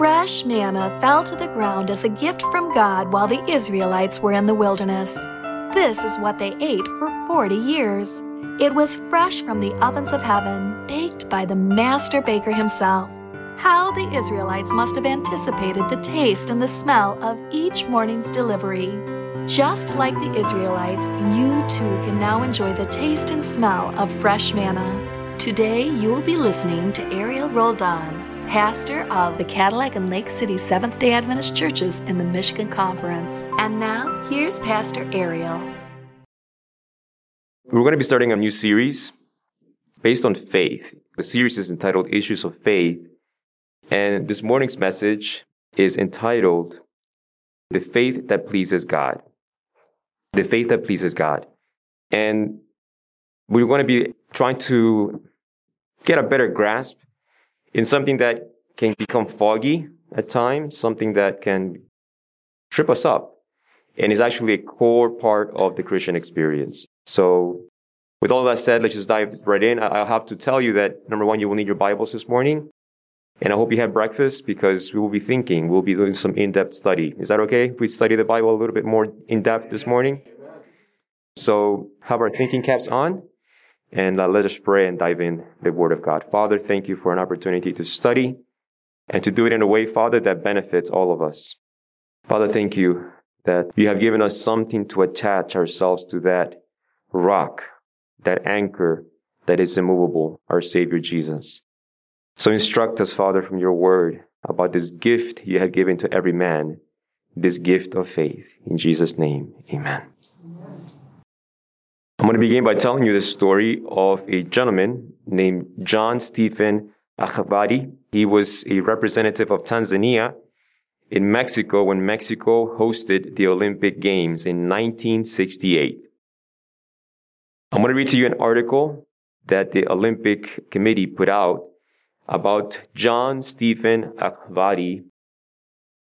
Fresh manna fell to the ground as a gift from God while the Israelites were in the wilderness. This is what they ate for 40 years. It was fresh from the ovens of heaven, baked by the master baker himself. How the Israelites must have anticipated the taste and the smell of each morning's delivery. Just like the Israelites, you too can now enjoy the taste and smell of fresh manna. Today, you will be listening to Ariel Roldan, pastor of the Cadillac and Lake City Seventh day Adventist churches in the Michigan Conference. And now, here's Pastor Ariel. We're going to be starting a new series based on faith. The series is entitled Issues of Faith. And this morning's message is entitled The Faith That Pleases God. The Faith That Pleases God. And we're going to be trying to get a better grasp in something that can become foggy at times, something that can trip us up and is actually a core part of the Christian experience. So with all that said, let's just dive right in. I'll have to tell you that number one, you will need your Bibles this morning. And I hope you had breakfast because we will be thinking, we'll be doing some in-depth study. Is that okay if we study the Bible a little bit more in-depth this morning? So have our thinking caps on and uh, let us pray and dive in the Word of God. Father, thank you for an opportunity to study and to do it in a way, Father, that benefits all of us. Father, thank you that you have given us something to attach ourselves to that rock, that anchor that is immovable, our Savior Jesus. So instruct us, Father, from your word about this gift you have given to every man, this gift of faith. In Jesus' name, amen. Going to begin by telling you the story of a gentleman named John Stephen Akhabari. He was a representative of Tanzania in Mexico when Mexico hosted the Olympic Games in 1968. I'm going to read to you an article that the Olympic Committee put out about John Stephen Akhabari.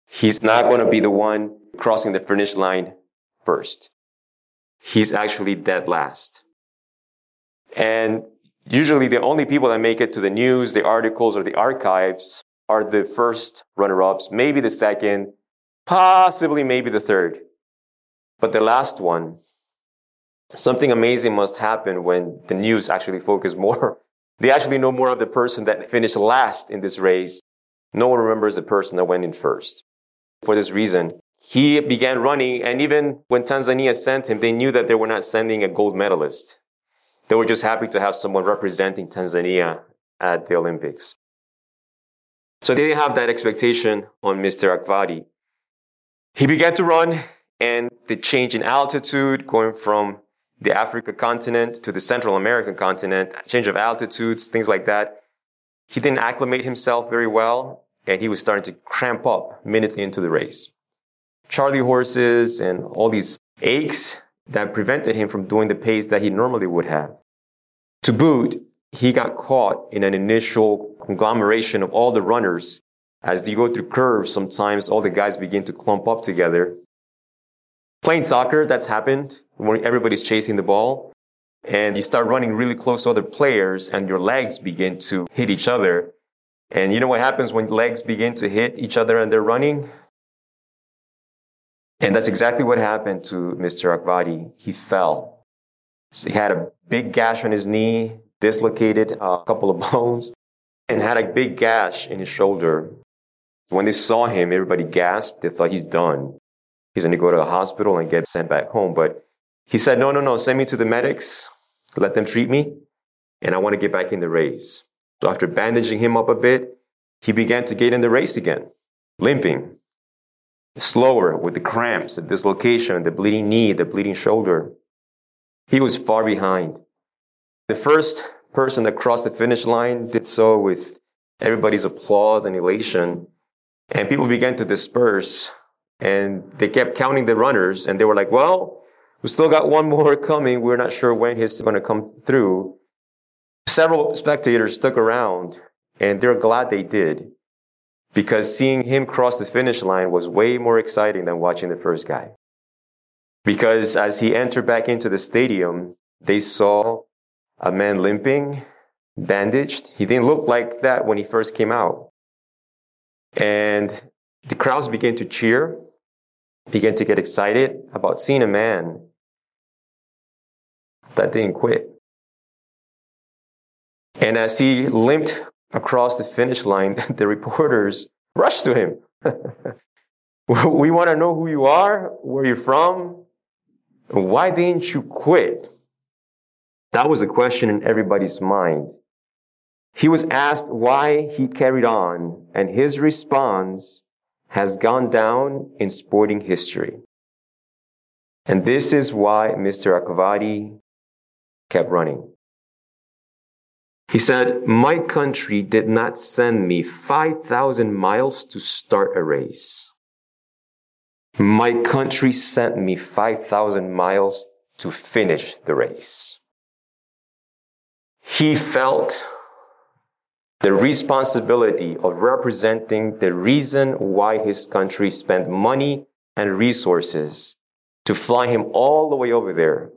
He's not going to be the one crossing the finish line first. He's actually dead last. And usually the only people that make it to the news, the articles, or the archives are the first runner-ups, maybe the second, possibly maybe the third. But the last one, something amazing must happen when the news actually focus more. They actually know more of the person that finished last in this race. No one remembers the person that went in first. For this reason, he began running, and even when Tanzania sent him, they knew that they were not sending a gold medalist. They were just happy to have someone representing Tanzania at the Olympics. So they didn't have that expectation on Mr. Akhabari. He began to run, and the change in altitude, going from the Africa continent to the Central American continent, change of altitudes, things like that. He didn't acclimate himself very well, and he was starting to cramp up minutes into the race. Charlie horses and all these aches that prevented him from doing the pace that he normally would have. To boot, he got caught in an initial conglomeration of all the runners. As you go through curves, sometimes all the guys begin to clump up together. Playing soccer, that's happened when everybody's chasing the ball and you start running really close to other players and your legs begin to hit each other. And you know what happens when legs begin to hit each other and they're running? And that's exactly what happened to Mr. Akhabari. He fell. So he had a big gash on his knee, dislocated a couple of bones, and had a big gash in his shoulder. When they saw him, everybody gasped. They thought he's done. He's going to go to the hospital and get sent back home. But he said, no, no, no, send me to the medics. Let them treat me. And I want to get back in the race. So after bandaging him up a bit, he began to get in the race again, limping, slower with the cramps, the dislocation, the bleeding knee, the bleeding shoulder. He was far behind. The first person that crossed the finish line did so with everybody's applause and elation. And people began to disperse and they kept counting the runners and they were like, well, we still got one more coming. We're not sure when he's going to come through. Several spectators stuck around and they're glad they did because seeing him cross the finish line was way more exciting than watching the first guy. Because as he entered back into the stadium, they saw a man limping, bandaged. He didn't look like that when he first came out. And the crowds began to cheer, began to get excited about seeing a man that didn't quit. And as he limped across the finish line, the reporters rushed to him. we want to know who you are, where you're from, why didn't you quit? That was a question in everybody's mind. He was asked why he carried on, and his response has gone down in sporting history. And this is why Mr. Akvadi kept running. He said, My country did not send me 5,000 miles to start a race. My country sent me 5,000 miles to finish the race. He felt the responsibility of representing the reason why his country spent money and resources to fly him all the way over there.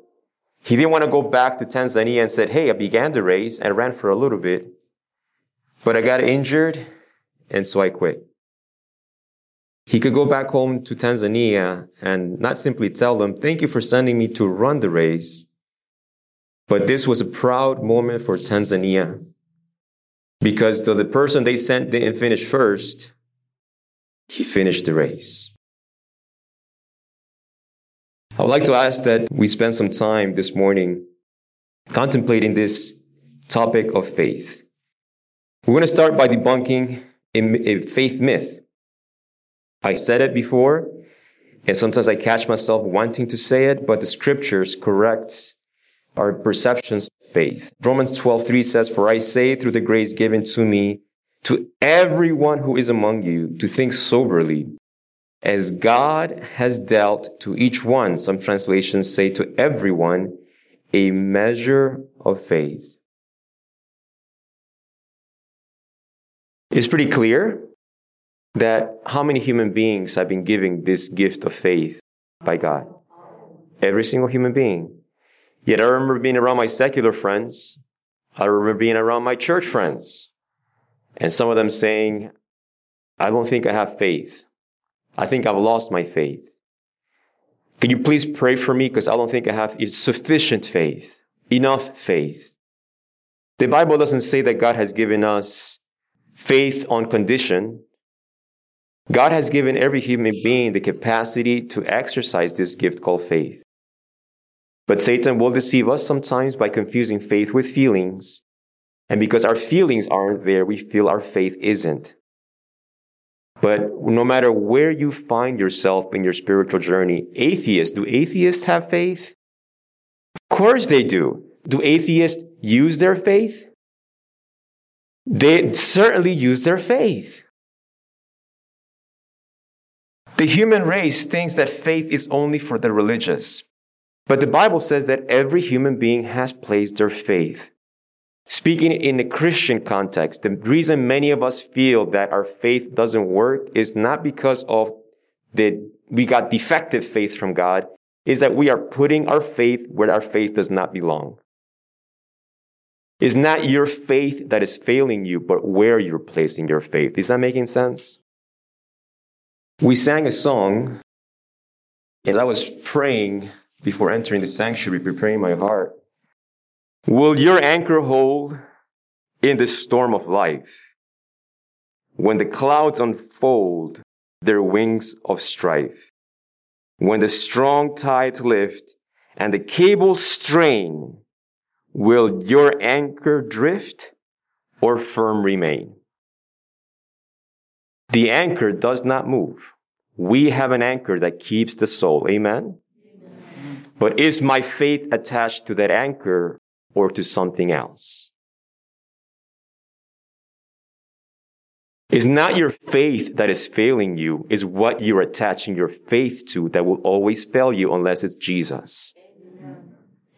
He didn't want to go back to Tanzania and said, Hey, I began the race and ran for a little bit, but I got injured and so I quit. He could go back home to Tanzania and not simply tell them, thank you for sending me to run the race. But this was a proud moment for Tanzania because though the person they sent didn't finish first, he finished the race. I would like to ask that we spend some time this morning contemplating this topic of faith. We're going to start by debunking a, faith myth. I said it before, and sometimes I catch myself wanting to say it, but the scriptures corrects our perceptions of faith. Romans 12:3 says, "For I say through the grace given to me to everyone who is among you to think soberly, as God has dealt to each one." Some translations say to everyone a measure of faith. It's pretty clear that how many human beings have been given this gift of faith by God? Every single human being. Yet I remember being around my secular friends. I remember being around my church friends. And some of them saying, I don't think I have faith. I think I've lost my faith. Can you please pray for me? Because I don't think I have sufficient faith, enough faith. The Bible doesn't say that God has given us faith on condition. God has given every human being the capacity to exercise this gift called faith. But Satan will deceive us sometimes by confusing faith with feelings. And because our feelings aren't there, we feel our faith isn't. But no matter where you find yourself in your spiritual journey, atheists, do atheists have faith? Of course they do. Do atheists use their faith? They certainly use their faith. The human race thinks that faith is only for the religious. But the Bible says that every human being has placed their faith. Speaking in the Christian context, the reason many of us feel that our faith doesn't work is not because of the, we got defective faith from God, is that we are putting our faith where our faith does not belong. It's not your faith that is failing you, but where you're placing your faith. Is that making sense? We sang a song as I was praying before entering the sanctuary, preparing my heart. Will your anchor hold in the storm of life when the clouds unfold their wings of strife? When the strong tides lift and the cables strain, will your anchor drift or firm remain? The anchor does not move. We have an anchor that keeps the soul. Amen. But is my faith attached to that anchor or to something else? Is not your faith that is failing you, is what you're attaching your faith to that will always fail you unless it's Jesus.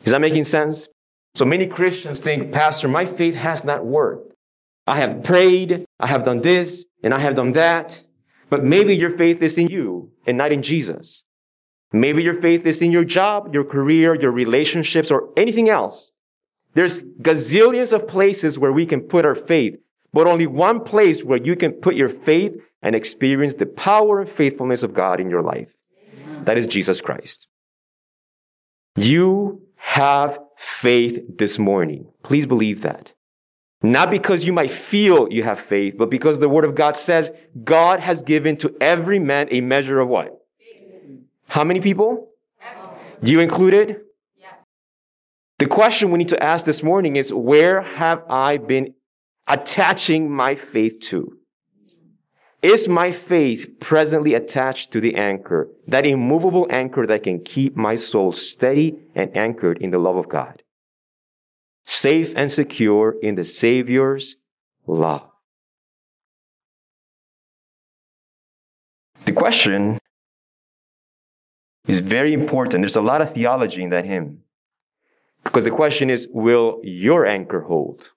Is that making sense? So many Christians think, Pastor, my faith has not worked. I have prayed, I have done this, and I have done that, but maybe your faith is in you and not in Jesus. Maybe your faith is in your job, your career, your relationships, or anything else. There's gazillions of places where we can put our faith, but only one place where you can put your faith and experience the power and faithfulness of God in your life. That is Jesus Christ. You have faith this morning. Please believe that. Not because you might feel you have faith, but because the word of God says God has given to every man a measure of what? How many people? You included? The question we need to ask this morning is where have I been attaching my faith to? Is my faith presently attached to the anchor, that immovable anchor that can keep my soul steady and anchored in the love of God? Safe and secure in the Savior's love. The question is very important. There's a lot of theology in that hymn. Because the question is, will your anchor hold?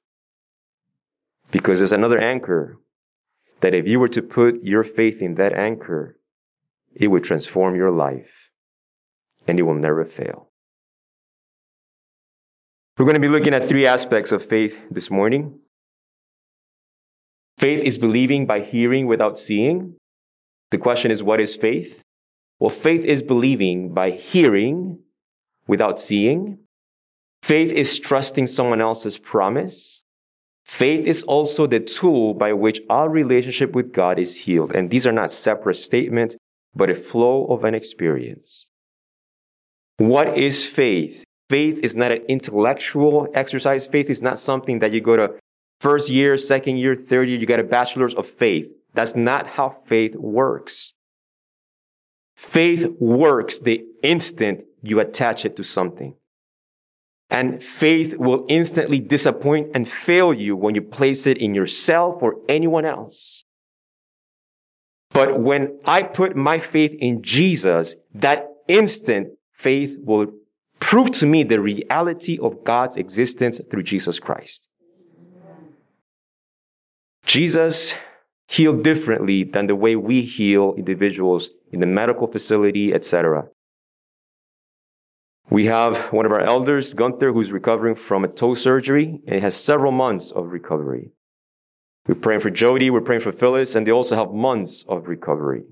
Because there's another anchor that if you were to put your faith in that anchor, it would transform your life and it will never fail. We're going to be looking at three aspects of faith this morning. Faith is believing by hearing without seeing. The question is, what is faith? Well, faith is believing by hearing without seeing. Faith is trusting someone else's promise. Faith is also the tool by which our relationship with God is healed. And these are not separate statements, but a flow of an experience. What is faith? Faith is not an intellectual exercise. Faith is not something that you go to first year, second year, third year, you get a bachelor's of faith. That's not how faith works. Faith works the instant you attach it to something. And faith will instantly disappoint and fail you when you place it in yourself or anyone else. But when I put my faith in Jesus, that instant faith will prove to me the reality of God's existence through Jesus Christ. Jesus healed differently than the way we heal individuals in the medical facility, etc. We have one of our elders, Gunther, who's recovering from a toe surgery and has several months of recovery. We're praying for Jody, we're praying for Phyllis, and they also have months of recovery.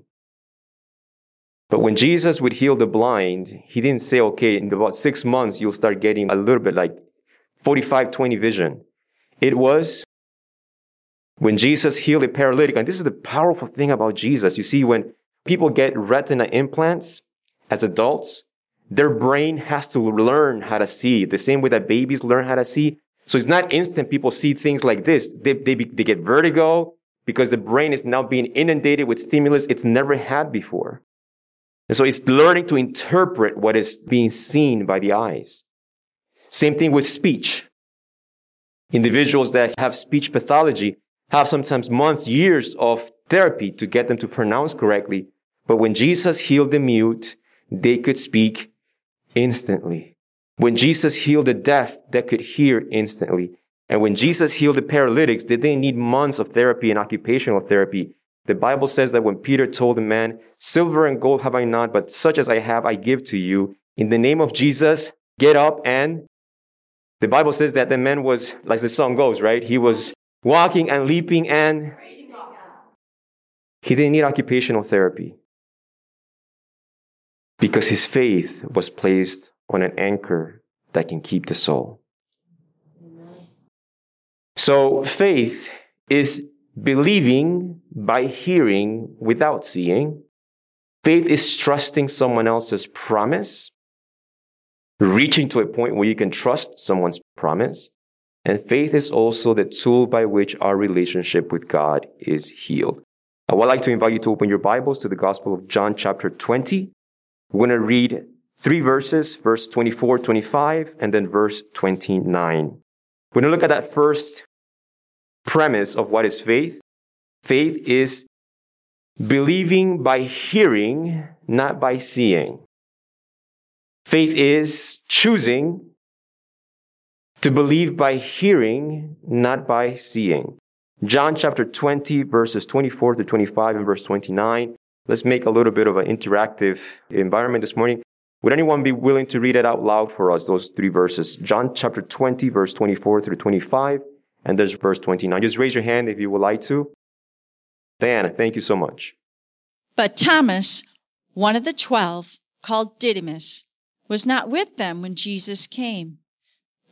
But when Jesus would heal the blind, he didn't say, okay, in about six months, you'll start getting a little bit like 45, 20 vision. It was when Jesus healed a paralytic, and this is the powerful thing about Jesus. You see, when people get retina implants as adults, their brain has to learn how to see the same way that babies learn how to see. So it's not instant people see things like this. They, they, they get vertigo because the brain is now being inundated with stimulus it's never had before. And so it's learning to interpret what is being seen by the eyes. Same thing with speech. Individuals that have speech pathology have sometimes months, years of therapy to get them to pronounce correctly. But when Jesus healed the mute, they could speak instantly. When Jesus healed the deaf, they could hear instantly. And when Jesus healed the paralytics, did they need months of therapy and occupational therapy? The Bible says that when Peter told the man, silver and gold have I not, but such as I have, I give to you. In the name of Jesus, get up and the Bible says that the man was, like the song goes, right? He was walking and leaping and he didn't need occupational therapy because his faith was placed on an anchor that can keep the soul. So faith is believing by hearing without seeing. Faith is trusting someone else's promise, reaching to a point where you can trust someone's promise. And faith is also the tool by which our relationship with God is healed. I would like to invite you to open your Bibles to the Gospel of John chapter 20. We're going to read three verses, verse 24, 25, and then verse 29. We're going to look at that first premise of what is faith. Faith is believing by hearing, not by seeing. Faith is choosing to believe by hearing, not by seeing. John chapter 20, verses 24 to 25 and verse 29 Let's make a little bit of an interactive environment this morning. Would anyone be willing to read it out loud for us, those three verses? John chapter 20, verse 24 through 25, And there's verse 29. Just raise your hand if you would like to. Diana, thank you so much. But Thomas, one of the twelve, called Didymus, was not with them when Jesus came.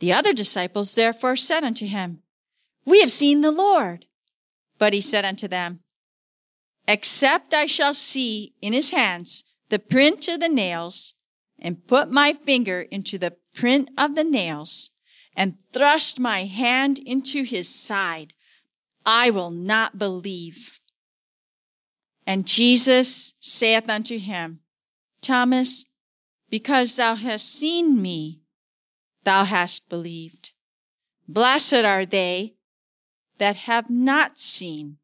The other disciples therefore said unto him, We have seen the Lord. But he said unto them, Except I shall see in his hands the print of the nails, and put my finger into the print of the nails, and thrust my hand into his side, I will not believe. And Jesus saith unto him, Thomas, because thou hast seen me, thou hast believed. Blessed are they that have not seen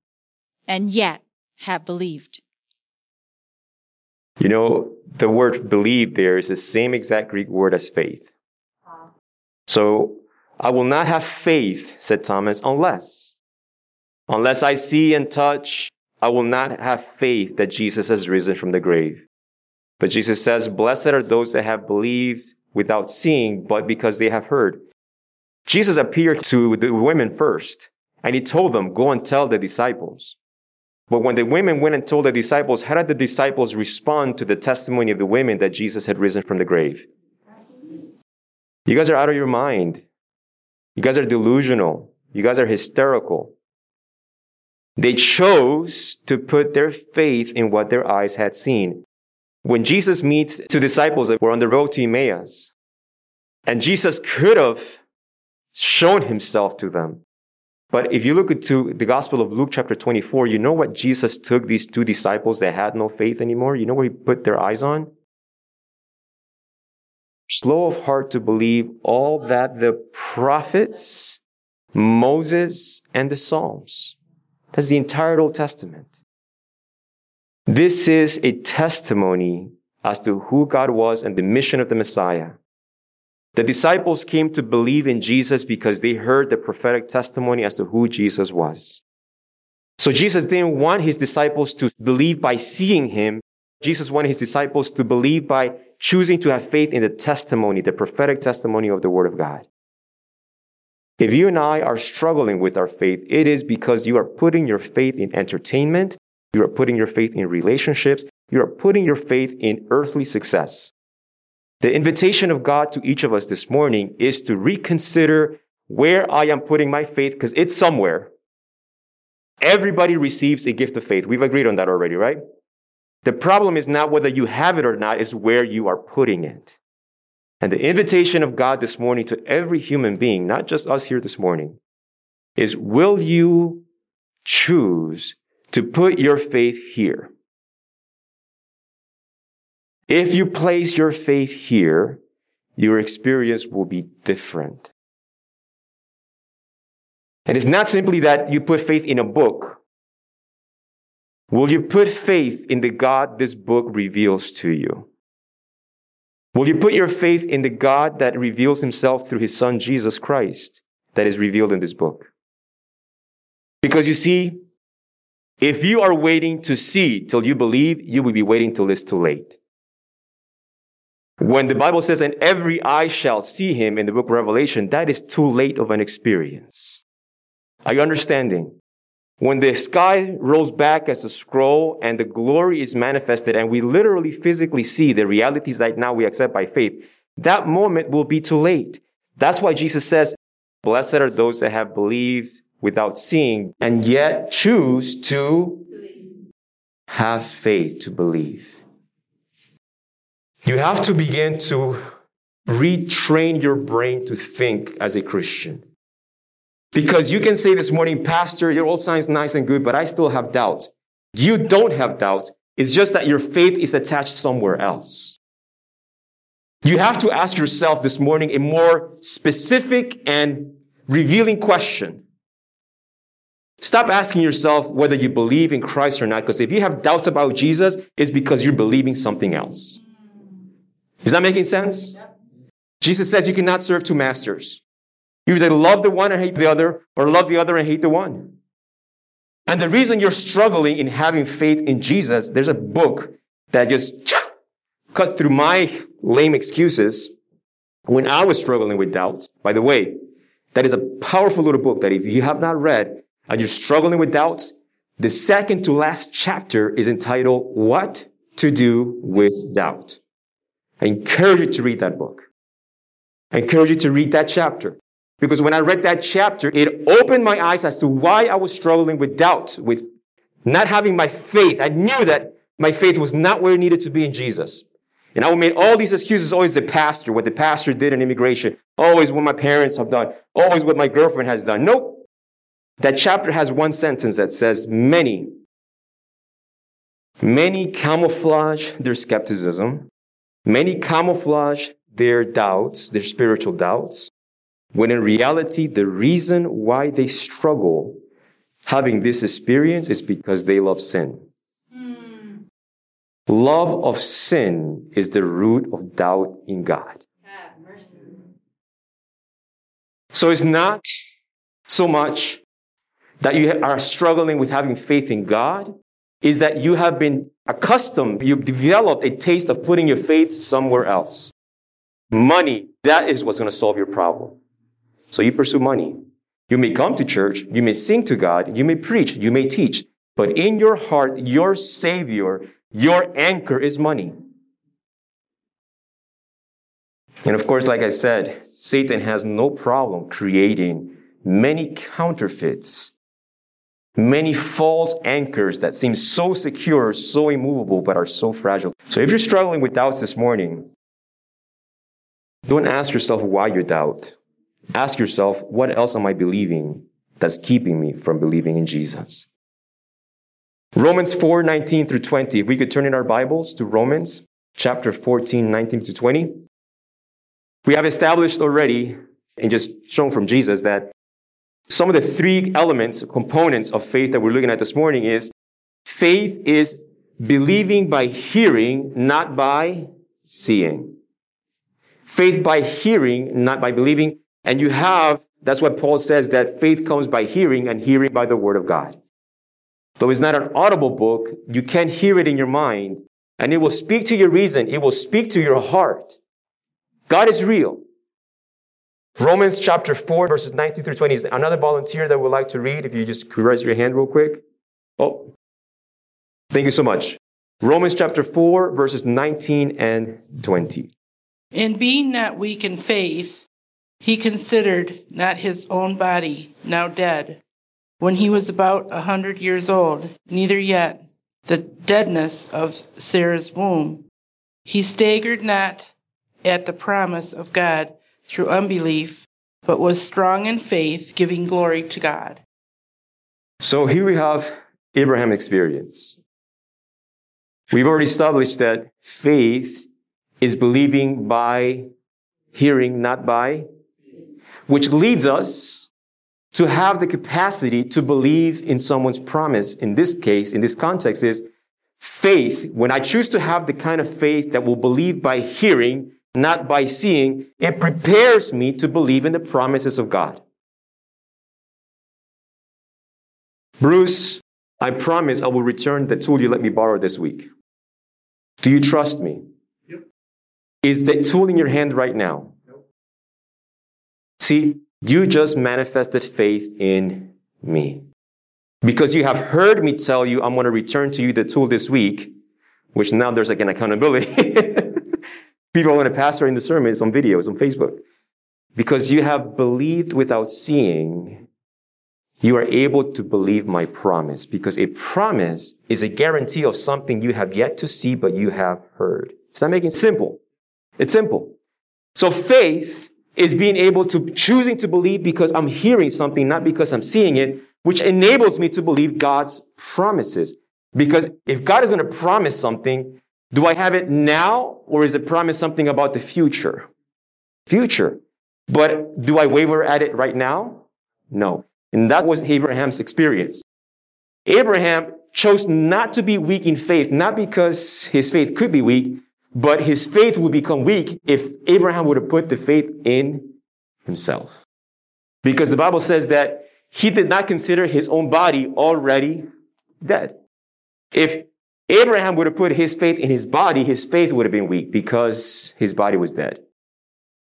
and yet have believed. You know, the word believe there is the same exact Greek word as faith. So, I will not have faith, said Thomas, unless, unless I see and touch, I will not have faith that Jesus has risen from the grave. But Jesus says, blessed are those that have believed without seeing, but because they have heard. Jesus appeared to the women first, and he told them, go and tell the disciples. But when the women went and told the disciples, how did the disciples respond to the testimony of the women that Jesus had risen from the grave? You guys are out of your mind. You guys are delusional. You guys are hysterical. They chose to put their faith in what their eyes had seen. When Jesus meets two disciples that were on the road to Emmaus, and Jesus could have shown himself to them. But if you look into the Gospel of Luke chapter 24, you know what Jesus took these two disciples that had no faith anymore? You know where he put their eyes on? Slow of heart to believe all that the prophets, Moses, and the Psalms. That's the entire Old Testament. This is a testimony as to who God was and the mission of the Messiah. The disciples came to believe in Jesus because they heard the prophetic testimony as to who Jesus was. So Jesus didn't want his disciples to believe by seeing him. Jesus wanted his disciples to believe by choosing to have faith in the testimony, the prophetic testimony of the Word of God. If you and I are struggling with our faith, it is because you are putting your faith in entertainment, you are putting your faith in relationships, you are putting your faith in earthly success. The invitation of God to each of us this morning is to reconsider where I am putting my faith because it's somewhere. Everybody receives a gift of faith. We've agreed on that already, right? The problem is not whether you have it or not, is where you are putting it. And the invitation of God this morning to every human being, not just us here this morning, is will you choose to put your faith here? If you place your faith here, your experience will be different. And it's not simply that you put faith in a book. Will you put faith in the God this book reveals to you? Will you put your faith in the God that reveals himself through his son Jesus Christ that is revealed in this book? Because you see, if you are waiting to see till you believe, you will be waiting till it's too late. When the Bible says, and every eye shall see him in the book of Revelation, that is too late of an experience. Are you understanding? When the sky rolls back as a scroll and the glory is manifested and we literally physically see the realities that now we accept by faith, that moment will be too late. That's why Jesus says, blessed are those that have believed without seeing and yet choose to have faith to believe. You have to begin to retrain your brain to think as a Christian. Because you can say this morning, Pastor, your all sounds nice and good, but I still have doubts. You don't have doubt. It's just that your faith is attached somewhere else. You have to ask yourself this morning a more specific and revealing question. Stop asking yourself whether you believe in Christ or not, because if you have doubts about Jesus, it's because you're believing something else. Is that making sense? Jesus says you cannot serve two masters. You either love the one and hate the other, or love the other and hate the one. And the reason you're struggling in having faith in Jesus, there's a book that just cut through my lame excuses when I was struggling with doubts. By the way, That is a powerful little book that if you have not read and you're struggling with doubts, the second to last chapter is entitled What to Do with Doubt. I encourage you to read that book. I encourage you to read that chapter. Because when I read that chapter, it opened my eyes as to why I was struggling with doubt, with not having my faith. I knew that my faith was not where it needed to be in Jesus. And I made all these excuses, always the pastor, what the pastor did in immigration, always what my parents have done, always what my girlfriend has done. Nope. That chapter has one sentence that says, many, many camouflage their skepticism, many camouflage their doubts, their spiritual doubts, when in reality, the reason why they struggle having this experience is because they love sin. Mm. Love of sin is the root of doubt in God. So it's not so much that you are struggling with having faith in God, is that you have been accustomed, you've developed a taste of putting your faith somewhere else. Money, that is what's going to solve your problem. So you pursue money. You may come to church, you may sing to God, you may preach, you may teach, but in your heart, your savior, your anchor is money. And of course, like I said, Satan has no problem creating many counterfeits, many false anchors that seem so secure, so immovable, but are so fragile. So if you're struggling with doubts this morning, don't ask yourself why you doubt. Ask yourself, what else am I believing that's keeping me from believing in Jesus? Romans 4, 19 through 20. If we could turn in our Bibles to Romans chapter 14, 19 to 20. We have established already and just shown from Jesus that some of the three elements, components of faith that we're looking at this morning is faith is believing by hearing, not by seeing. Faith by hearing, not by believing. And you have, that's what Paul says, that faith comes by hearing and hearing by the word of God. Though it's not an audible book, you can't hear it in your mind and it will speak to your reason. It will speak to your heart. God is real. Romans chapter 4 verses 19 through 20 is another volunteer that would like to read. If you just could raise your hand real quick. Oh, thank you so much. Romans chapter 4 verses 19 and 20. And being not weak in faith, he considered not his own body, now dead, when he was about a hundred years old, neither yet the deadness of Sarah's womb. He staggered not at the promise of God through unbelief, but was strong in faith, giving glory to God. So here we have Abraham experience. We've already established that faith is believing by hearing, not by which leads us to have the capacity to believe in someone's promise. In this case, in this context is faith. When I choose to have the kind of faith that will believe by hearing, not by seeing, it prepares me to believe in the promises of God. Bruce, I promise I will return the tool you let me borrow this week. Do you trust me? Yep. Is the tool in your hand right now? See, you just manifested faith in me. Because you have heard me tell you, I'm going to return to you the tool this week, which now there's like an accountability. People are going to pass in the sermon sermons on videos on Facebook. Because you have believed without seeing, you are able to believe my promise. Because a promise is a guarantee of something you have yet to see, but you have heard. Is that making it simple? It's simple. So faith is being able to choosing to believe because I'm hearing something, not because I'm seeing it, which enables me to believe God's promises. Because if God is going to promise something, do I have it now or is it promise something about the future? Future. But do I waver at it right now? No. And that was Abraham's experience. Abraham chose not to be weak in faith, not because his faith could be weak, but his faith would become weak if Abraham would have put the faith in himself. Because the Bible says that he did not consider his own body already dead. If Abraham would have put his faith in his body, his faith would have been weak because his body was dead.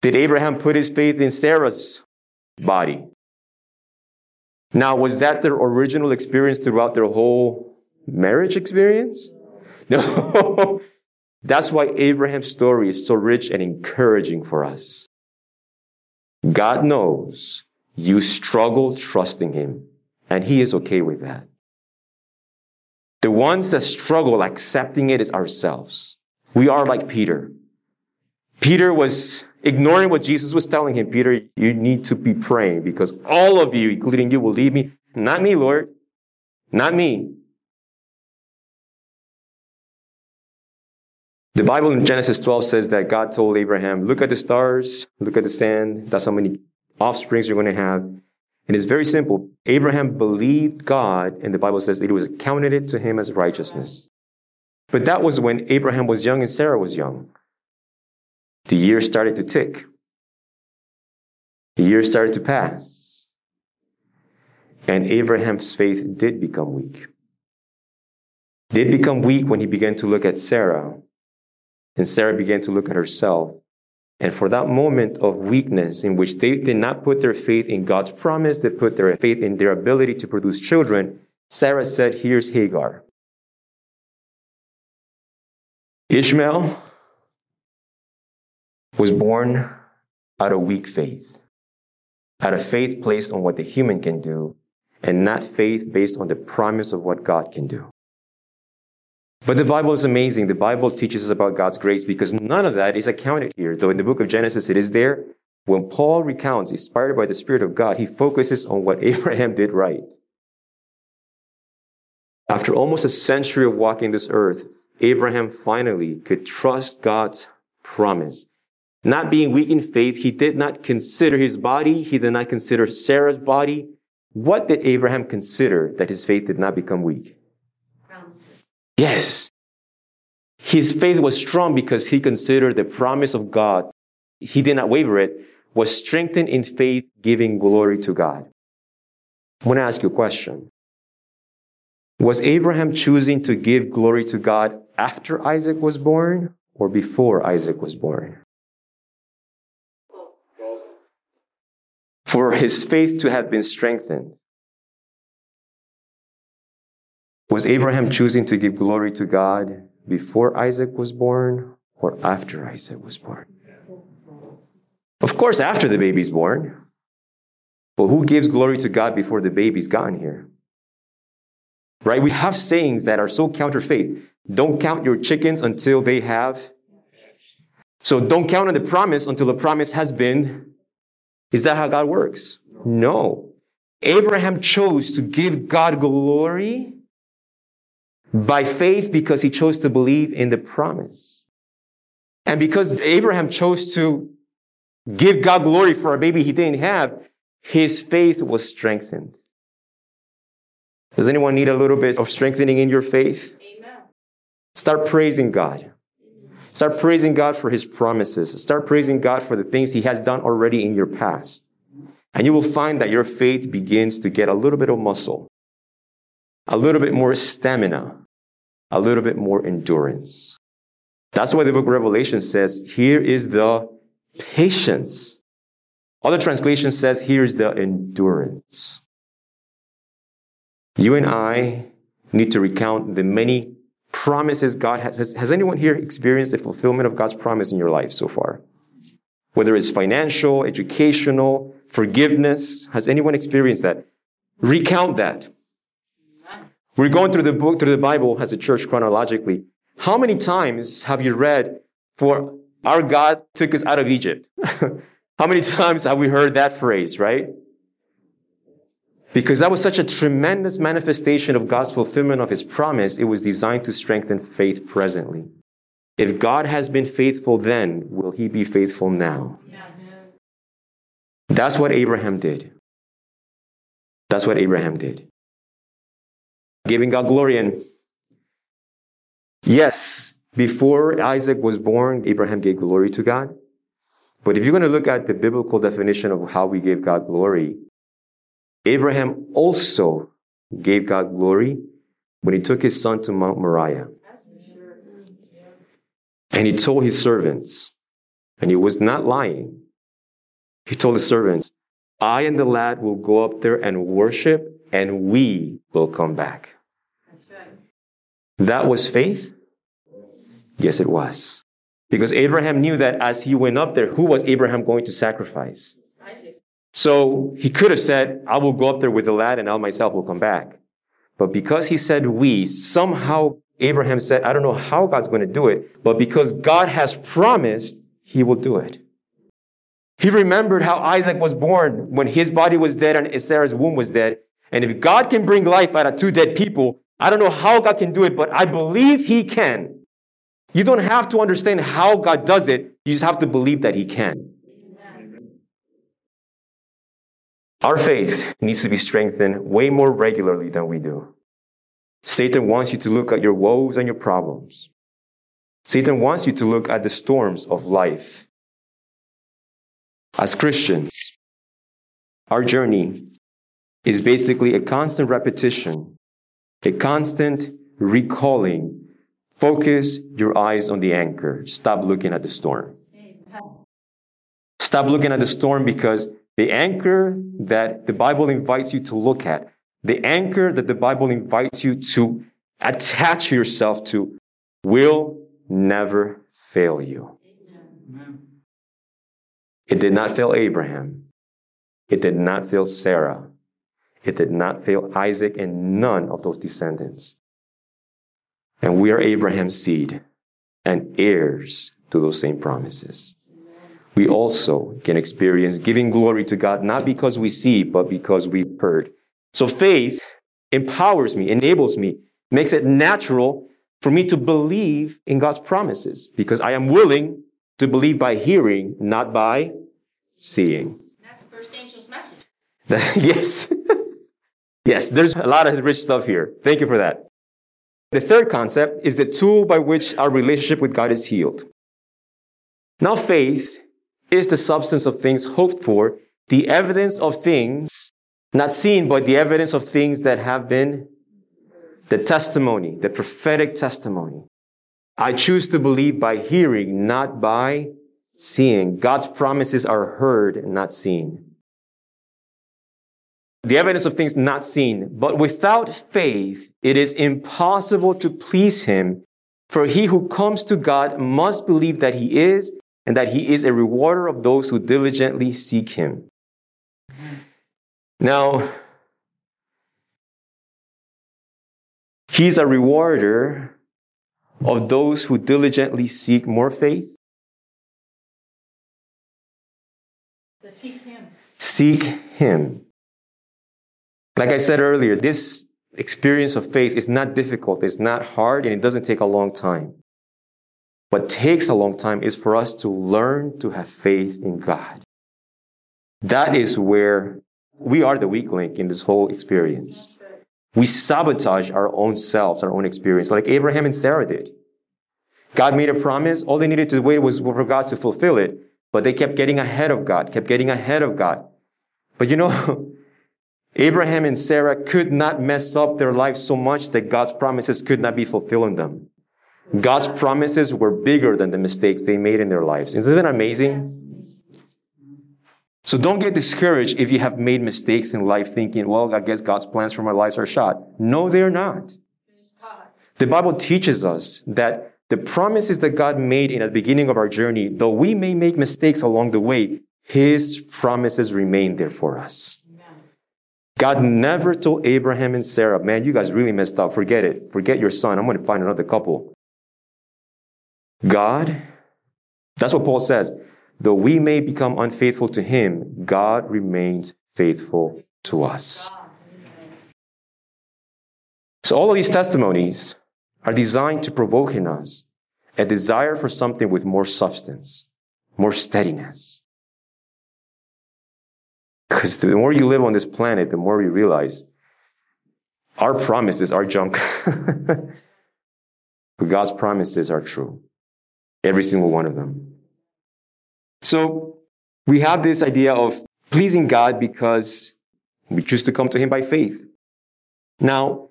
Did Abraham put his faith in Sarah's body. Now, was that their original experience throughout their whole marriage experience? No. That's why Abraham's story is so rich and encouraging for us. God knows you struggle trusting Him, and He is okay with that. The ones that struggle accepting it is ourselves. We are like Peter. Peter was ignoring what Jesus was telling him. Peter, you need to be praying because all of you, including you, will leave me. Not me, Lord. Not me. The Bible in Genesis 12 says that God told Abraham, look at the stars, look at the sand. That's how many offsprings you're going to have. And it's very simple. Abraham believed God, and the Bible says it was counted to him as righteousness. But that was when Abraham was young and Sarah was young. The years started to tick. The years started to pass. And Abraham's faith did become weak. Did become weak when he began to look at Sarah and Sarah began to look at herself. And for that moment of weakness in which they did not put their faith in God's promise, they put their faith in their ability to produce children, Sarah said, Here's Hagar. Ishmael was born out of weak faith, out of faith placed on what the human can do, and not faith based on the promise of what God can do. But the Bible is amazing. The Bible teaches us about God's grace because none of that is accounted here. Though in the book of Genesis it is there. When Paul recounts, inspired by the Spirit of God, he focuses on what Abraham did right. After almost a century of walking this earth, Abraham finally could trust God's promise. Not being weak in faith, he did not consider his body. He did not consider Sarah's body. What did Abraham consider that his faith did not become weak? Yes. His faith was strong because he considered the promise of God. He did not waver it, was strengthened in faith, giving glory to God. I want to ask you a question. Was Abraham choosing to give glory to God after Isaac was born or before Isaac was born? For his faith to have been strengthened, Was Abraham choosing to give glory to God before Isaac was born or after Isaac was born? Of course, after the baby's born. But who gives glory to God before the baby's gotten here? Right? We have sayings that are so counter faith. Don't count your chickens until they have. So don't count on the promise until the promise has been. Is that how God works? No. Abraham chose to give God glory by faith because he chose to believe in the promise. And because Abraham chose to give God glory for a baby he didn't have, his faith was strengthened. Does anyone need a little bit of strengthening in your faith? Amen. Start praising God. Start praising God for his promises. Start praising God for the things he has done already in your past. And you will find that your faith begins to get a little bit of muscle, a little bit more stamina, a little bit more endurance. That's why the book of Revelation says, here is the patience. Other translation says, here is the endurance. You and I need to recount the many promises God has. Has, has anyone here experienced the fulfillment of God's promise in your life so far? Whether it's financial, educational, forgiveness, has anyone experienced that? Recount that. We're going through the book, through the Bible as a church chronologically. How many times have you read for our God took us out of Egypt? How many times have we heard that phrase, right? Because that was such a tremendous manifestation of God's fulfillment of his promise, it was designed to strengthen faith presently. If God has been faithful then, will he be faithful now? Yes. That's what Abraham did. That's what Abraham did giving God glory. And yes, before Isaac was born, Abraham gave glory to God. But if you're going to look at the biblical definition of how we gave God glory, Abraham also gave God glory when he took his son to Mount Moriah. And he told his servants, and he was not lying. He told his servants, I and the lad will go up there and worship, and we will come back. That was faith? Yes, it was. Because Abraham knew that as he went up there, who was Abraham going to sacrifice? So he could have said, I will go up there with the lad and I myself will come back. But because he said we, somehow Abraham said, I don't know how God's going to do it, but because God has promised, he will do it. He remembered how Isaac was born when his body was dead and Sarah's womb was dead. And if God can bring life out of two dead people, I don't know how God can do it, but I believe he can. You don't have to understand how God does it. You just have to believe that he can. Our faith needs to be strengthened way more regularly than we do. Satan wants you to look at your woes and your problems. Satan wants you to look at the storms of life. As Christians, our journey is basically a constant repetition, a constant recalling. Focus your eyes on the anchor. Stop looking at the storm. Stop looking at the storm because the anchor that the Bible invites you to look at, the anchor that the Bible invites you to attach yourself to, will never fail you. It did not fail Abraham. It did not fail Sarah. It did not fail Isaac and none of those descendants. And we are Abraham's seed and heirs to those same promises we also can experience giving glory to God, not because we see, but because we've heard. So faith empowers me, enables me, makes it natural for me to believe in God's promises because I am willing to believe by hearing, not by seeing. That's the first angel's message. yes. Yes, there's a lot of rich stuff here. Thank you for that. The third concept is the tool by which our relationship with God is healed. Now, faith is the substance of things hoped for, the evidence of things not seen, but the evidence of things that have been the testimony, the prophetic testimony. I choose to believe by hearing, not by seeing. God's promises are heard, not seen. The evidence of things not seen. But without faith, it is impossible to please Him. For he who comes to God must believe that He is and that he is a rewarder of those who diligently seek him. Now, he's a rewarder of those who diligently seek more faith. seek him. Seek him. Like I said earlier, this experience of faith is not difficult, it's not hard, and it doesn't take a long time. What takes a long time is for us to learn to have faith in God. That is where we are the weak link in this whole experience. We sabotage our own selves, our own experience, like Abraham and Sarah did. God made a promise. All they needed to wait was for God to fulfill it. But they kept getting ahead of God, kept getting ahead of God. But you know, Abraham and Sarah could not mess up their lives so much that God's promises could not be fulfilled in them. God's promises were bigger than the mistakes they made in their lives. Isn't that amazing? So don't get discouraged if you have made mistakes in life thinking, well, I guess God's plans for my life are shot. No, they're not. The Bible teaches us that the promises that God made in the beginning of our journey, though we may make mistakes along the way, His promises remain there for us. God never told Abraham and Sarah, man, you guys really messed up. Forget it. Forget your son. I'm going to find another couple. God, that's what Paul says. Though we may become unfaithful to him, God remains faithful to us. So all of these testimonies are designed to provoke in us a desire for something with more substance, more steadiness. Because the more you live on this planet, the more we realize our promises are junk. but God's promises are true. Every single one of them. So we have this idea of pleasing God because we choose to come to Him by faith. Now,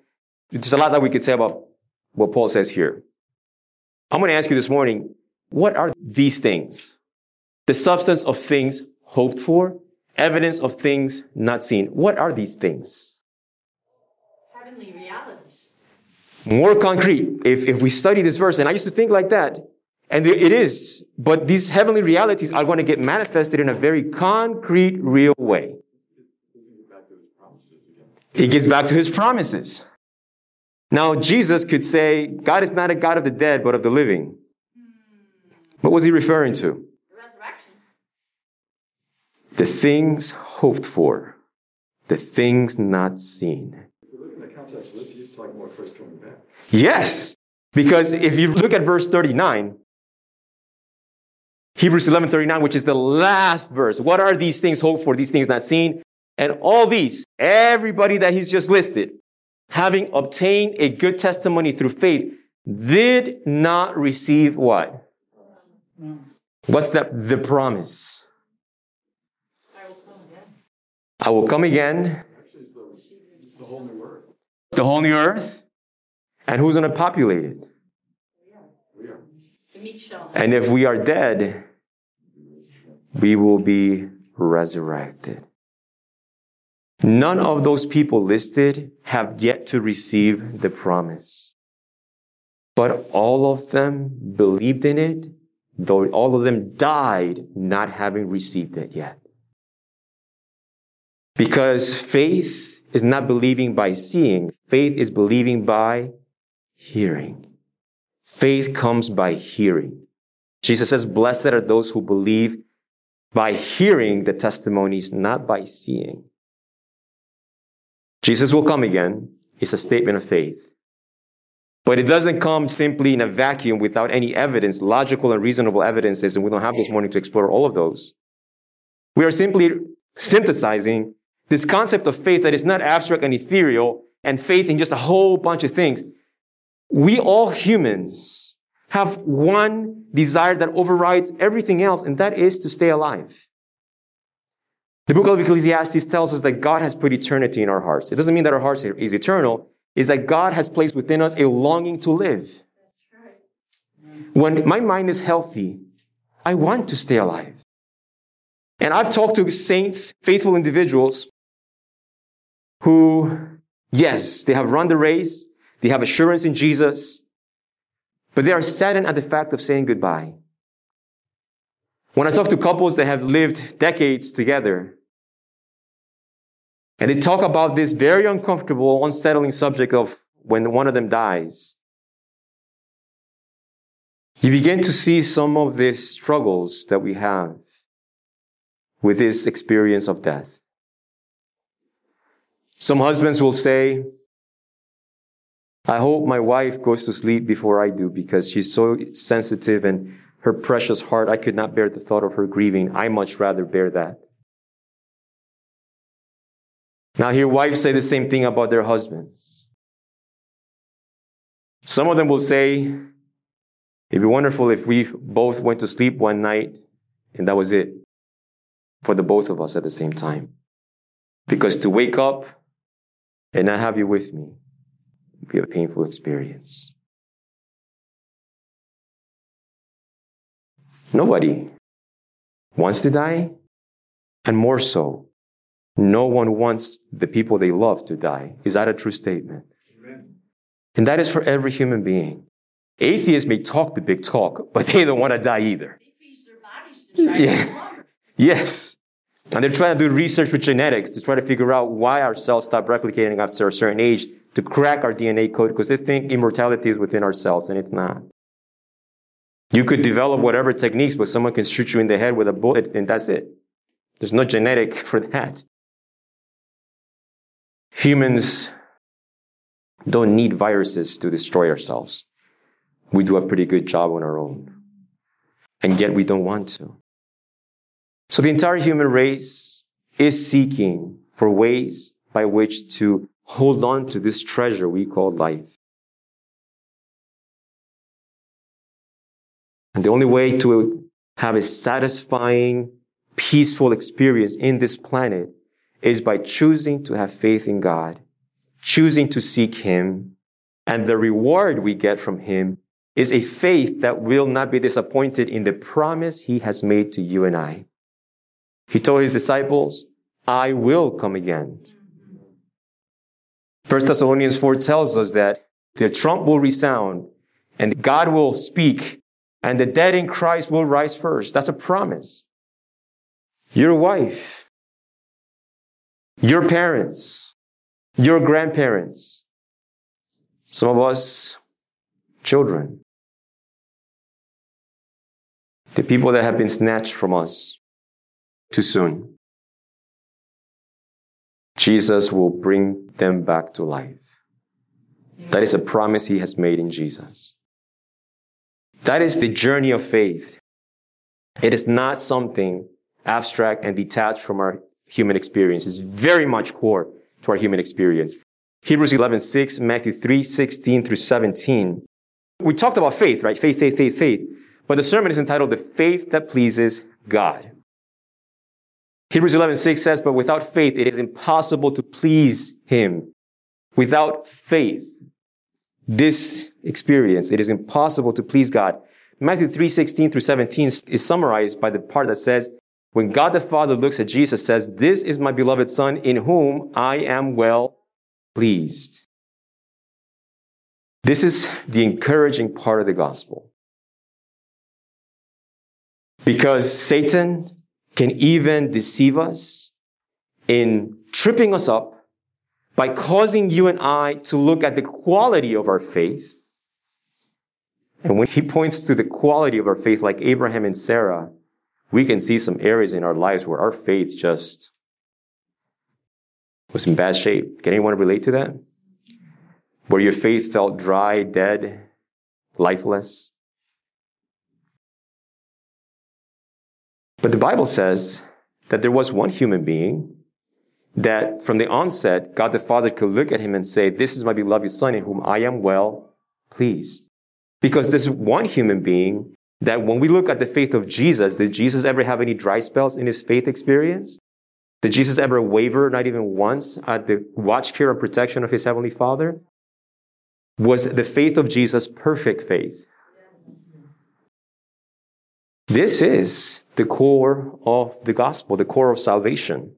there's a lot that we could say about what Paul says here. I'm going to ask you this morning, what are these things? The substance of things hoped for Evidence of things not seen. What are these things? Heavenly realities. More concrete. If, if we study this verse, and I used to think like that, and it is, but these heavenly realities are going to get manifested in a very concrete, real way. He gets back to his promises. Now, Jesus could say, God is not a God of the dead, but of the living. What was he referring to? The things hoped for, the things not seen. If you look in the context this, he's talking about Christ coming back. Yes, because if you look at verse 39, Hebrews 11 39, which is the last verse, what are these things hoped for, these things not seen? And all these, everybody that he's just listed, having obtained a good testimony through faith, did not receive what? Mm. What's that? The promise. I will come again. I will come again, the, the whole new earth. the whole new earth, and who's going to populate it? We are. The meek shall. And if we are dead, we will be resurrected. None of those people listed have yet to receive the promise. But all of them believed in it, though all of them died not having received it yet. Because faith is not believing by seeing, faith is believing by hearing. Faith comes by hearing. Jesus says, Blessed are those who believe by hearing the testimonies, not by seeing. Jesus will come again. It's a statement of faith. But it doesn't come simply in a vacuum without any evidence, logical and reasonable evidences, and we don't have this morning to explore all of those. We are simply synthesizing this concept of faith that is not abstract and ethereal, and faith in just a whole bunch of things. We all humans have one desire that overrides everything else, and that is to stay alive. The book of Ecclesiastes tells us that God has put eternity in our hearts. It doesn't mean that our hearts is eternal. It's that God has placed within us a longing to live. When my mind is healthy, I want to stay alive. And I've talked to saints, faithful individuals who, yes, they have run the race. They have assurance in Jesus, but they are saddened at the fact of saying goodbye. When I talk to couples that have lived decades together, and they talk about this very uncomfortable, unsettling subject of when one of them dies, you begin to see some of the struggles that we have with this experience of death. Some husbands will say, I hope my wife goes to sleep before I do because she's so sensitive and her precious heart, I could not bear the thought of her grieving. I much rather bear that. Now, hear wives say the same thing about their husbands. Some of them will say, It'd be wonderful if we both went to sleep one night and that was it for the both of us at the same time. Because to wake up and not have you with me would be a painful experience. Nobody wants to die, and more so, no one wants the people they love to die. Is that a true statement? And that is for every human being. Atheists may talk the big talk, but they don't want to die either. They freeze their bodies to try Yeah. Yes. And they're trying to do research with genetics to try to figure out why our cells stop replicating after a certain age to crack our DNA code because they think immortality is within our cells and it's not. You could develop whatever techniques, but someone can shoot you in the head with a bullet and that's it. There's no genetic for that. Humans don't need viruses to destroy ourselves. We do a pretty good job on our own. And yet we don't want to. So the entire human race is seeking for ways by which to hold on to this treasure we call life. And the only way to have a satisfying, peaceful experience in this planet is by choosing to have faith in God, choosing to seek Him, and the reward we get from Him is a faith that will not be disappointed in the promise He has made to you and I. He told his disciples, I will come again. 1 Thessalonians 4 tells us that the trump will resound and God will speak and the dead in Christ will rise first. That's a promise. Your wife, your parents, your grandparents, some of us, children, the people that have been snatched from us too soon. Jesus will bring them back to life. That is a promise he has made in Jesus. That is the journey of faith. It is not something abstract and detached from our human experience. It's very much core to our human experience. Hebrews 11, 6, Matthew 3, 16 through 17. We talked about faith, right? Faith, faith, faith, faith. But the sermon is entitled The Faith That Pleases God. Hebrews 11, 6 says, But without faith, it is impossible to please Him. Without faith, this experience, it is impossible to please God. Matthew 3, 16 through 17 is summarized by the part that says, when God the Father looks at Jesus, says, This is my beloved Son in whom I am well pleased. This is the encouraging part of the gospel. Because Satan can even deceive us in tripping us up by causing you and I to look at the quality of our faith. And when he points to the quality of our faith, like Abraham and Sarah, we can see some areas in our lives where our faith just was in bad shape. Can anyone relate to that? Where your faith felt dry, dead, lifeless? But the Bible says that there was one human being that from the onset, God the Father could look at him and say, This is my beloved Son in whom I am well pleased. Because this one human being that when we look at the faith of Jesus, did Jesus ever have any dry spells in his faith experience? Did Jesus ever waver, not even once, at the watch, care, and protection of his heavenly Father? Was the faith of Jesus perfect faith? This is the core of the gospel, the core of salvation.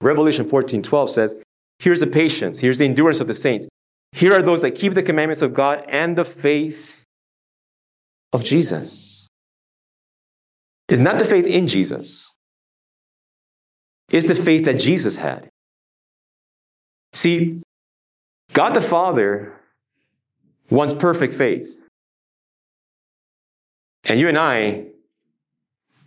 Revelation 14 12 says, Here's the patience, here's the endurance of the saints. Here are those that keep the commandments of God and the faith of Jesus. Is not the faith in Jesus, is the faith that Jesus had. See, God the Father wants perfect faith. And you and I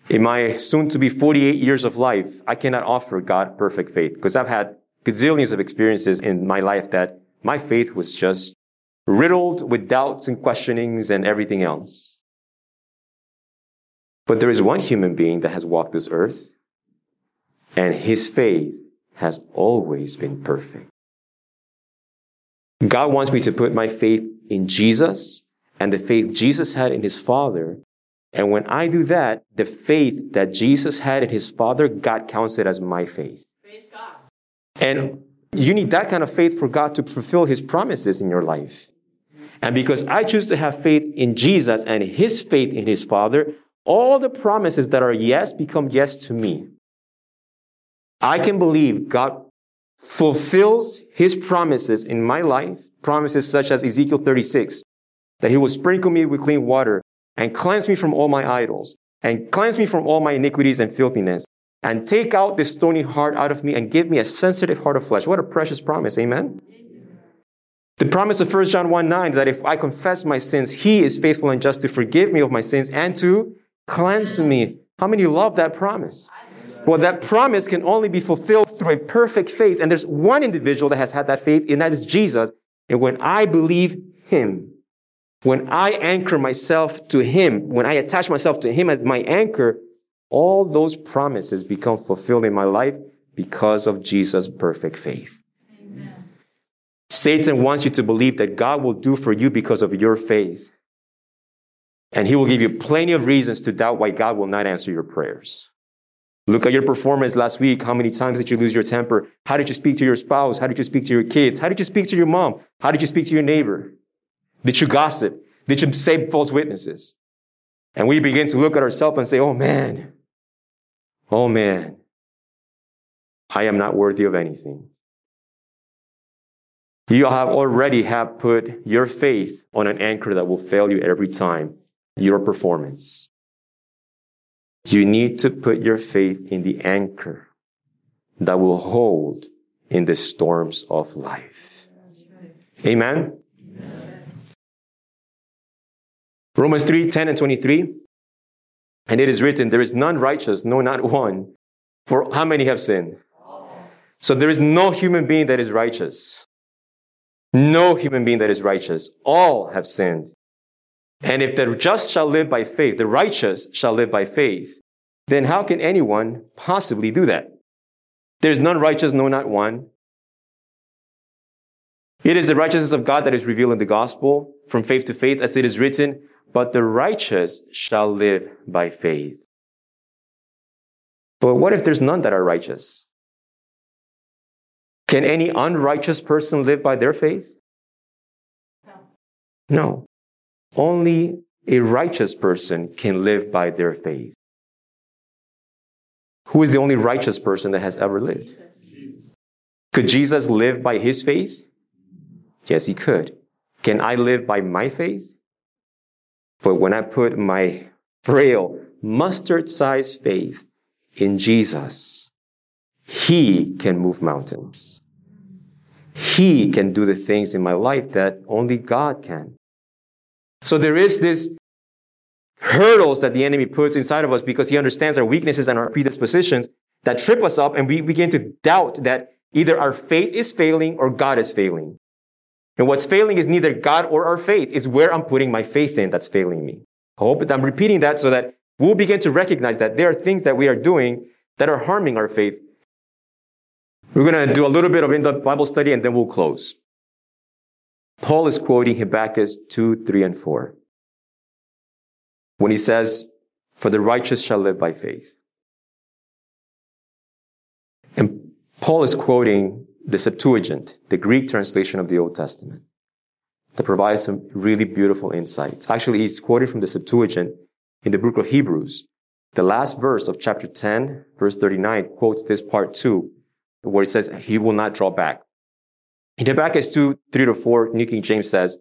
in my soon to be 48 years of life, I cannot offer God perfect faith because I've had gazillions of experiences in my life that my faith was just riddled with doubts and questionings and everything else. But there is one human being that has walked this earth and his faith has always been perfect. God wants me to put my faith in Jesus and the faith Jesus had in his Father and when I do that, the faith that Jesus had in his Father, God counts it as my faith. Praise God. And you need that kind of faith for God to fulfill his promises in your life. And because I choose to have faith in Jesus and his faith in his Father, all the promises that are yes become yes to me. I can believe God fulfills his promises in my life, promises such as Ezekiel 36, that he will sprinkle me with clean water, and cleanse me from all my idols, and cleanse me from all my iniquities and filthiness, and take out this stony heart out of me and give me a sensitive heart of flesh. What a precious promise. Amen. The promise of 1 John 1 9 that if I confess my sins, he is faithful and just to forgive me of my sins and to cleanse me. How many love that promise? Well, that promise can only be fulfilled through a perfect faith. And there's one individual that has had that faith, and that is Jesus. And when I believe him, when I anchor myself to Him, when I attach myself to Him as my anchor, all those promises become fulfilled in my life because of Jesus' perfect faith. Amen. Satan wants you to believe that God will do for you because of your faith. And he will give you plenty of reasons to doubt why God will not answer your prayers. Look at your performance last week. How many times did you lose your temper? How did you speak to your spouse? How did you speak to your kids? How did you speak to your mom? How did you speak to your neighbor? Did you gossip? Did you say false witnesses? And we begin to look at ourselves and say, oh man, oh man, I am not worthy of anything. You have already have put your faith on an anchor that will fail you every time, your performance. You need to put your faith in the anchor that will hold in the storms of life. Amen. Romans 3 10 and 23. And it is written, There is none righteous, no, not one. For how many have sinned? So there is no human being that is righteous. No human being that is righteous. All have sinned. And if the just shall live by faith, the righteous shall live by faith, then how can anyone possibly do that? There's none righteous, no, not one. It is the righteousness of God that is revealed in the gospel from faith to faith, as it is written, but the righteous shall live by faith. But what if there's none that are righteous? Can any unrighteous person live by their faith? No. Only a righteous person can live by their faith. Who is the only righteous person that has ever lived? Could Jesus live by his faith? Yes, he could. Can I live by my faith? But when I put my frail, mustard sized faith in Jesus, He can move mountains. He can do the things in my life that only God can. So there is this hurdles that the enemy puts inside of us because he understands our weaknesses and our predispositions that trip us up and we begin to doubt that either our faith is failing or God is failing. And what's failing is neither God or our faith, is where I'm putting my faith in that's failing me. I hope that I'm repeating that so that we'll begin to recognize that there are things that we are doing that are harming our faith. We're going to do a little bit of in-depth Bible study and then we'll close. Paul is quoting Habakkuk 2, 3, and 4. When he says, For the righteous shall live by faith. And Paul is quoting the Septuagint, the Greek translation of the Old Testament, that provides some really beautiful insights. Actually, he's quoted from the Septuagint in the book of Hebrews. The last verse of chapter 10, verse 39, quotes this part too, where it says, He will not draw back. In Habakkuk 2, 3 to 4, New King James says,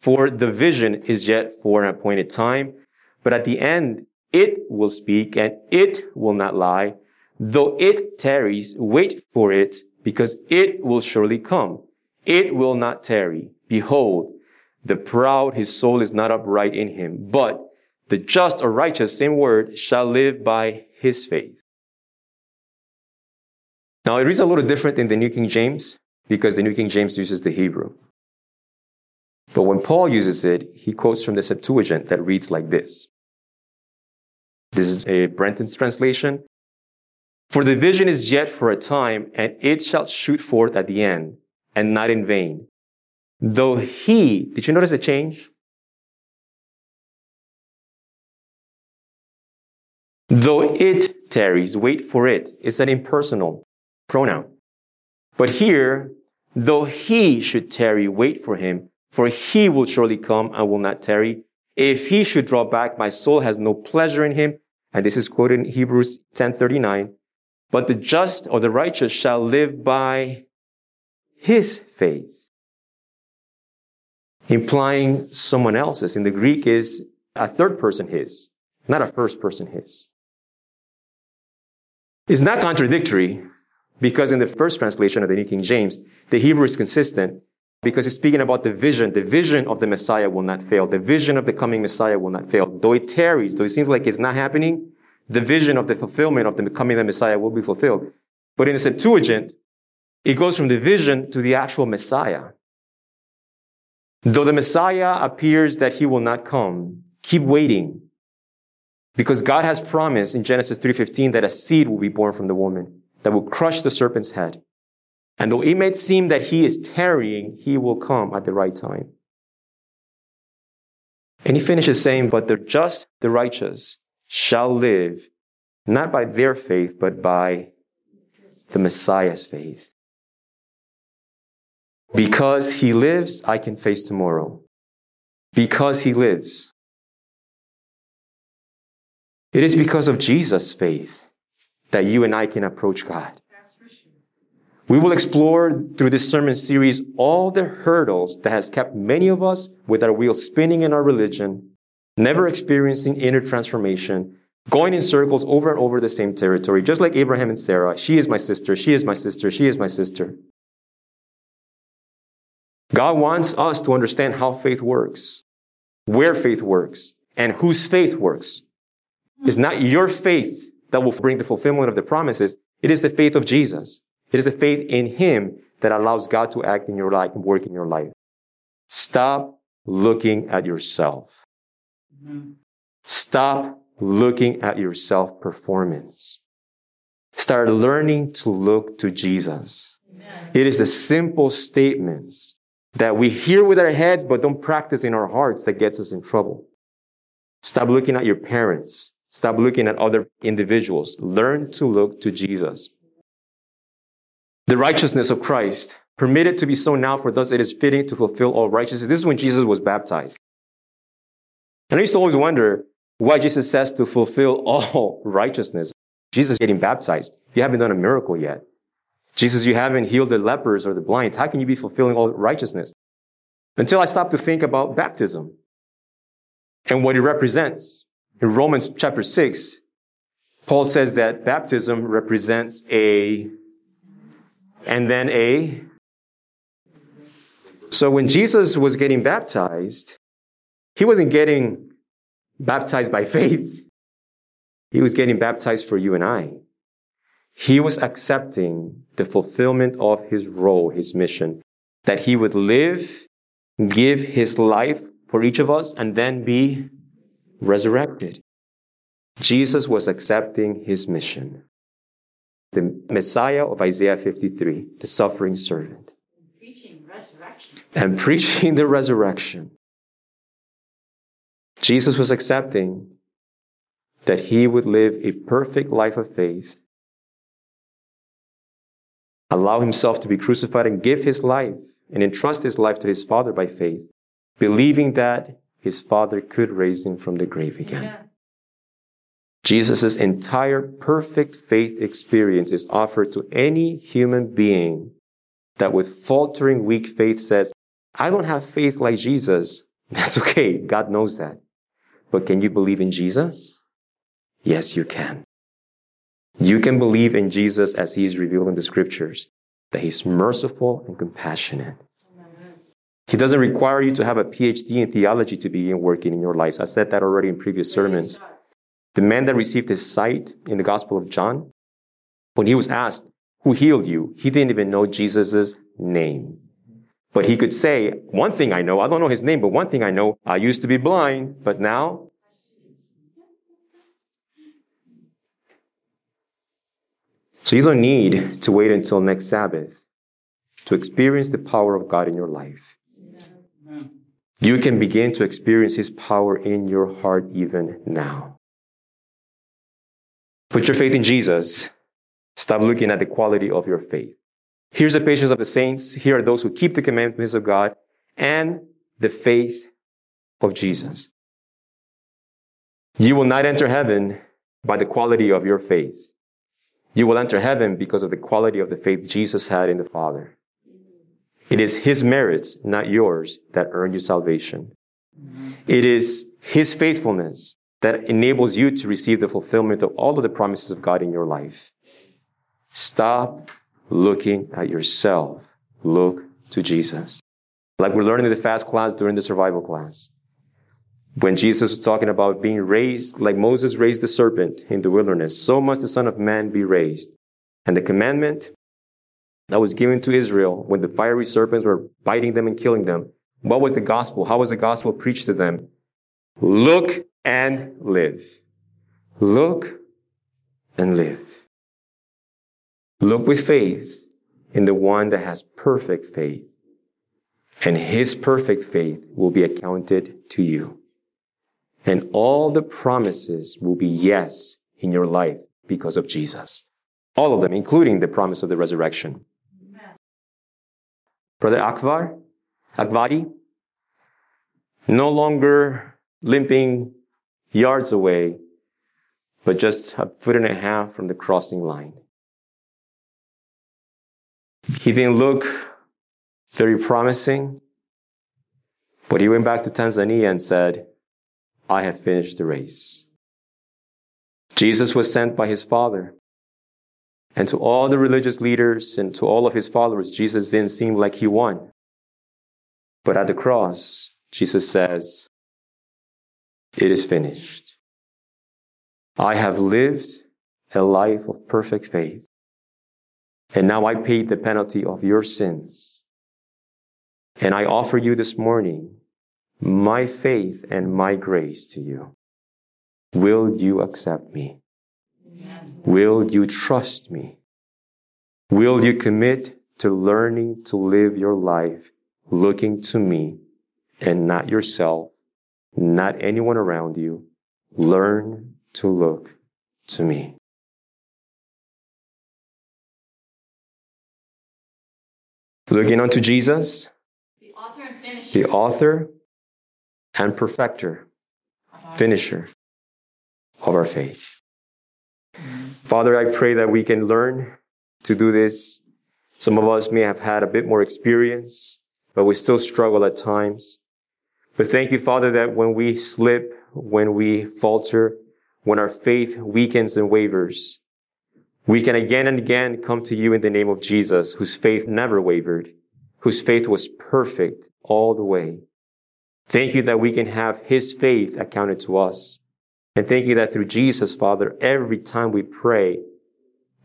For the vision is yet for an appointed time, but at the end it will speak and it will not lie. Though it tarries, wait for it because it will surely come. It will not tarry. Behold, the proud, his soul is not upright in him, but the just or righteous, same word, shall live by his faith. Now it reads a little different in the New King James because the New King James uses the Hebrew. But when Paul uses it, he quotes from the Septuagint that reads like this. This is a Brenton's translation. For the vision is yet for a time, and it shall shoot forth at the end, and not in vain. Though he, did you notice the change? Though it tarries, wait for it. It's an impersonal pronoun. But here, though he should tarry, wait for him, for he will surely come and will not tarry. If he should draw back, my soul has no pleasure in him. And this is quoted in Hebrews 1039. But the just or the righteous shall live by his faith. Implying someone else's. In the Greek is a third person his, not a first person his. It's not contradictory because in the first translation of the New King James, the Hebrew is consistent because it's speaking about the vision. The vision of the Messiah will not fail. The vision of the coming Messiah will not fail. Though it tarries, though it seems like it's not happening, the vision of the fulfillment of the coming of the Messiah will be fulfilled. But in the Septuagint, it goes from the vision to the actual Messiah. Though the Messiah appears that he will not come, keep waiting. Because God has promised in Genesis 3:15 that a seed will be born from the woman that will crush the serpent's head. And though it may seem that he is tarrying, he will come at the right time. And he finishes saying, But the just, the righteous, shall live not by their faith, but by the Messiah's faith. Because he lives, I can face tomorrow. Because he lives. It is because of Jesus' faith that you and I can approach God. We will explore through this sermon series all the hurdles that has kept many of us with our wheels spinning in our religion, never experiencing inner transformation, going in circles over and over the same territory, just like Abraham and Sarah. She is my sister. She is my sister. She is my sister. God wants us to understand how faith works, where faith works, and whose faith works. It's not your faith that will bring the fulfillment of the promises. It is the faith of Jesus. It is the faith in Him that allows God to act in your life and work in your life. Stop looking at yourself. Stop looking at your self performance. Start learning to look to Jesus. It is the simple statements that we hear with our heads but don't practice in our hearts that gets us in trouble. Stop looking at your parents. Stop looking at other individuals. Learn to look to Jesus. The righteousness of Christ, permitted to be so now for thus it is fitting to fulfill all righteousness. This is when Jesus was baptized. And I used to always wonder why Jesus says to fulfill all righteousness. Jesus getting baptized. You haven't done a miracle yet. Jesus, you haven't healed the lepers or the blind. How can you be fulfilling all righteousness? Until I stopped to think about baptism and what it represents. In Romans chapter 6, Paul says that baptism represents a, and then a. So when Jesus was getting baptized, he wasn't getting baptized by faith. He was getting baptized for you and I. He was accepting the fulfillment of his role, his mission, that he would live, give his life for each of us, and then be resurrected. Jesus was accepting his mission. The Messiah of Isaiah 53, the suffering servant. And Preaching resurrection. And preaching the resurrection. Jesus was accepting that he would live a perfect life of faith allow himself to be crucified and give his life and entrust his life to his Father by faith, believing that his Father could raise him from the grave again. Yeah. Jesus' entire perfect faith experience is offered to any human being that with faltering, weak faith says, I don't have faith like Jesus. That's okay. God knows that. But can you believe in Jesus? Yes, you can. You can believe in Jesus as he is revealed in the scriptures, that he's merciful and compassionate. He doesn't require you to have a PhD in theology to begin working in your lives. I said that already in previous sermons. The man that received his sight in the Gospel of John, when he was asked, Who healed you? He didn't even know Jesus' name. But he could say, One thing I know, I don't know his name, but one thing I know, I used to be blind, but now So you don't need to wait until next Sabbath to experience the power of God in your life. You can begin to experience His power in your heart even now. Put your faith in Jesus. Stop looking at the quality of your faith. Here's the patience of the saints. Here are those who keep the commandments of God and the faith of Jesus. You will not enter heaven by the quality of your faith. You will enter heaven because of the quality of the faith Jesus had in the Father. It is His merits, not yours, that earn you salvation. It is His faithfulness that enables you to receive the fulfillment of all of the promises of God in your life. Stop looking at yourself. Look to Jesus. Like we're learning in the fast class during the survival class. When Jesus was talking about being raised, like Moses raised the serpent in the wilderness, so must the Son of Man be raised. And the commandment that was given to Israel when the fiery serpents were biting them and killing them, what was the gospel? How was the gospel preached to them? Look and live. Look and live. Look with faith in the one that has perfect faith, and his perfect faith will be accounted to you. And all the promises will be yes in your life because of Jesus. All of them, including the promise of the resurrection. Brother Akvar, Akvari, no longer limping yards away, but just a foot and a half from the crossing line. He didn't look very promising, but he went back to Tanzania and said, I have finished the race. Jesus was sent by his Father. And to all the religious leaders and to all of his followers, Jesus didn't seem like he won. But at the cross, Jesus says, It is finished. I have lived a life of perfect faith. And now I paid the penalty of your sins. And I offer you this morning my faith and my grace to you. Will you accept me? Will you trust me? Will you commit to learning to live your life looking to me and not yourself, not anyone around you? Learn to look to me. Looking unto Jesus, The author and finisher. the author and perfecter, finisher of our faith. Father, I pray that we can learn to do this. Some of us may have had a bit more experience, but we still struggle at times. But thank you, Father, that when we slip, when we falter, when our faith weakens and wavers, we can again and again come to you in the name of Jesus, whose faith never wavered, whose faith was perfect all the way. Thank you that we can have his faith accounted to us. And thank you that through Jesus, Father, every time we pray,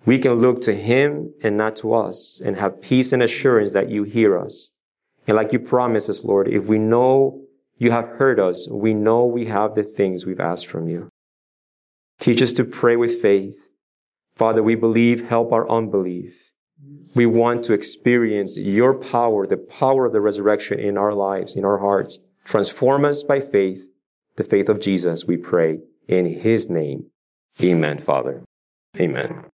we can look to him and not to us and have peace and assurance that you hear us. And like you promised us, Lord, if we know you have heard us, we know we have the things we've asked from you. Teach us to pray with faith. Father, we believe, help our unbelief. We want to experience your power, the power of the resurrection in our lives, in our hearts. Transform us by faith, the faith of Jesus, we pray in his name. Amen, Father. Amen.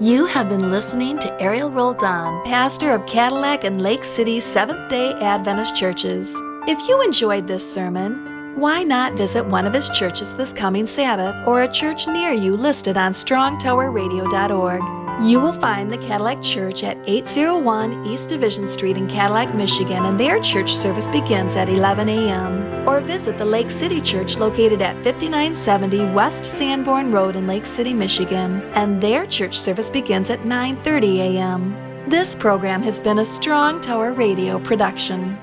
You have been listening to Ariel Roldan, pastor of Cadillac and Lake City Seventh day Adventist churches. If you enjoyed this sermon, why not visit one of his churches this coming Sabbath or a church near you listed on strongtowerradio.org? You will find the Cadillac Church at 801 East Division Street in Cadillac, Michigan, and their church service begins at 11 a.m. Or visit the Lake City Church located at 5970 West Sanborn Road in Lake City, Michigan, and their church service begins at 9:30 a.m. This program has been a Strong Tower Radio production.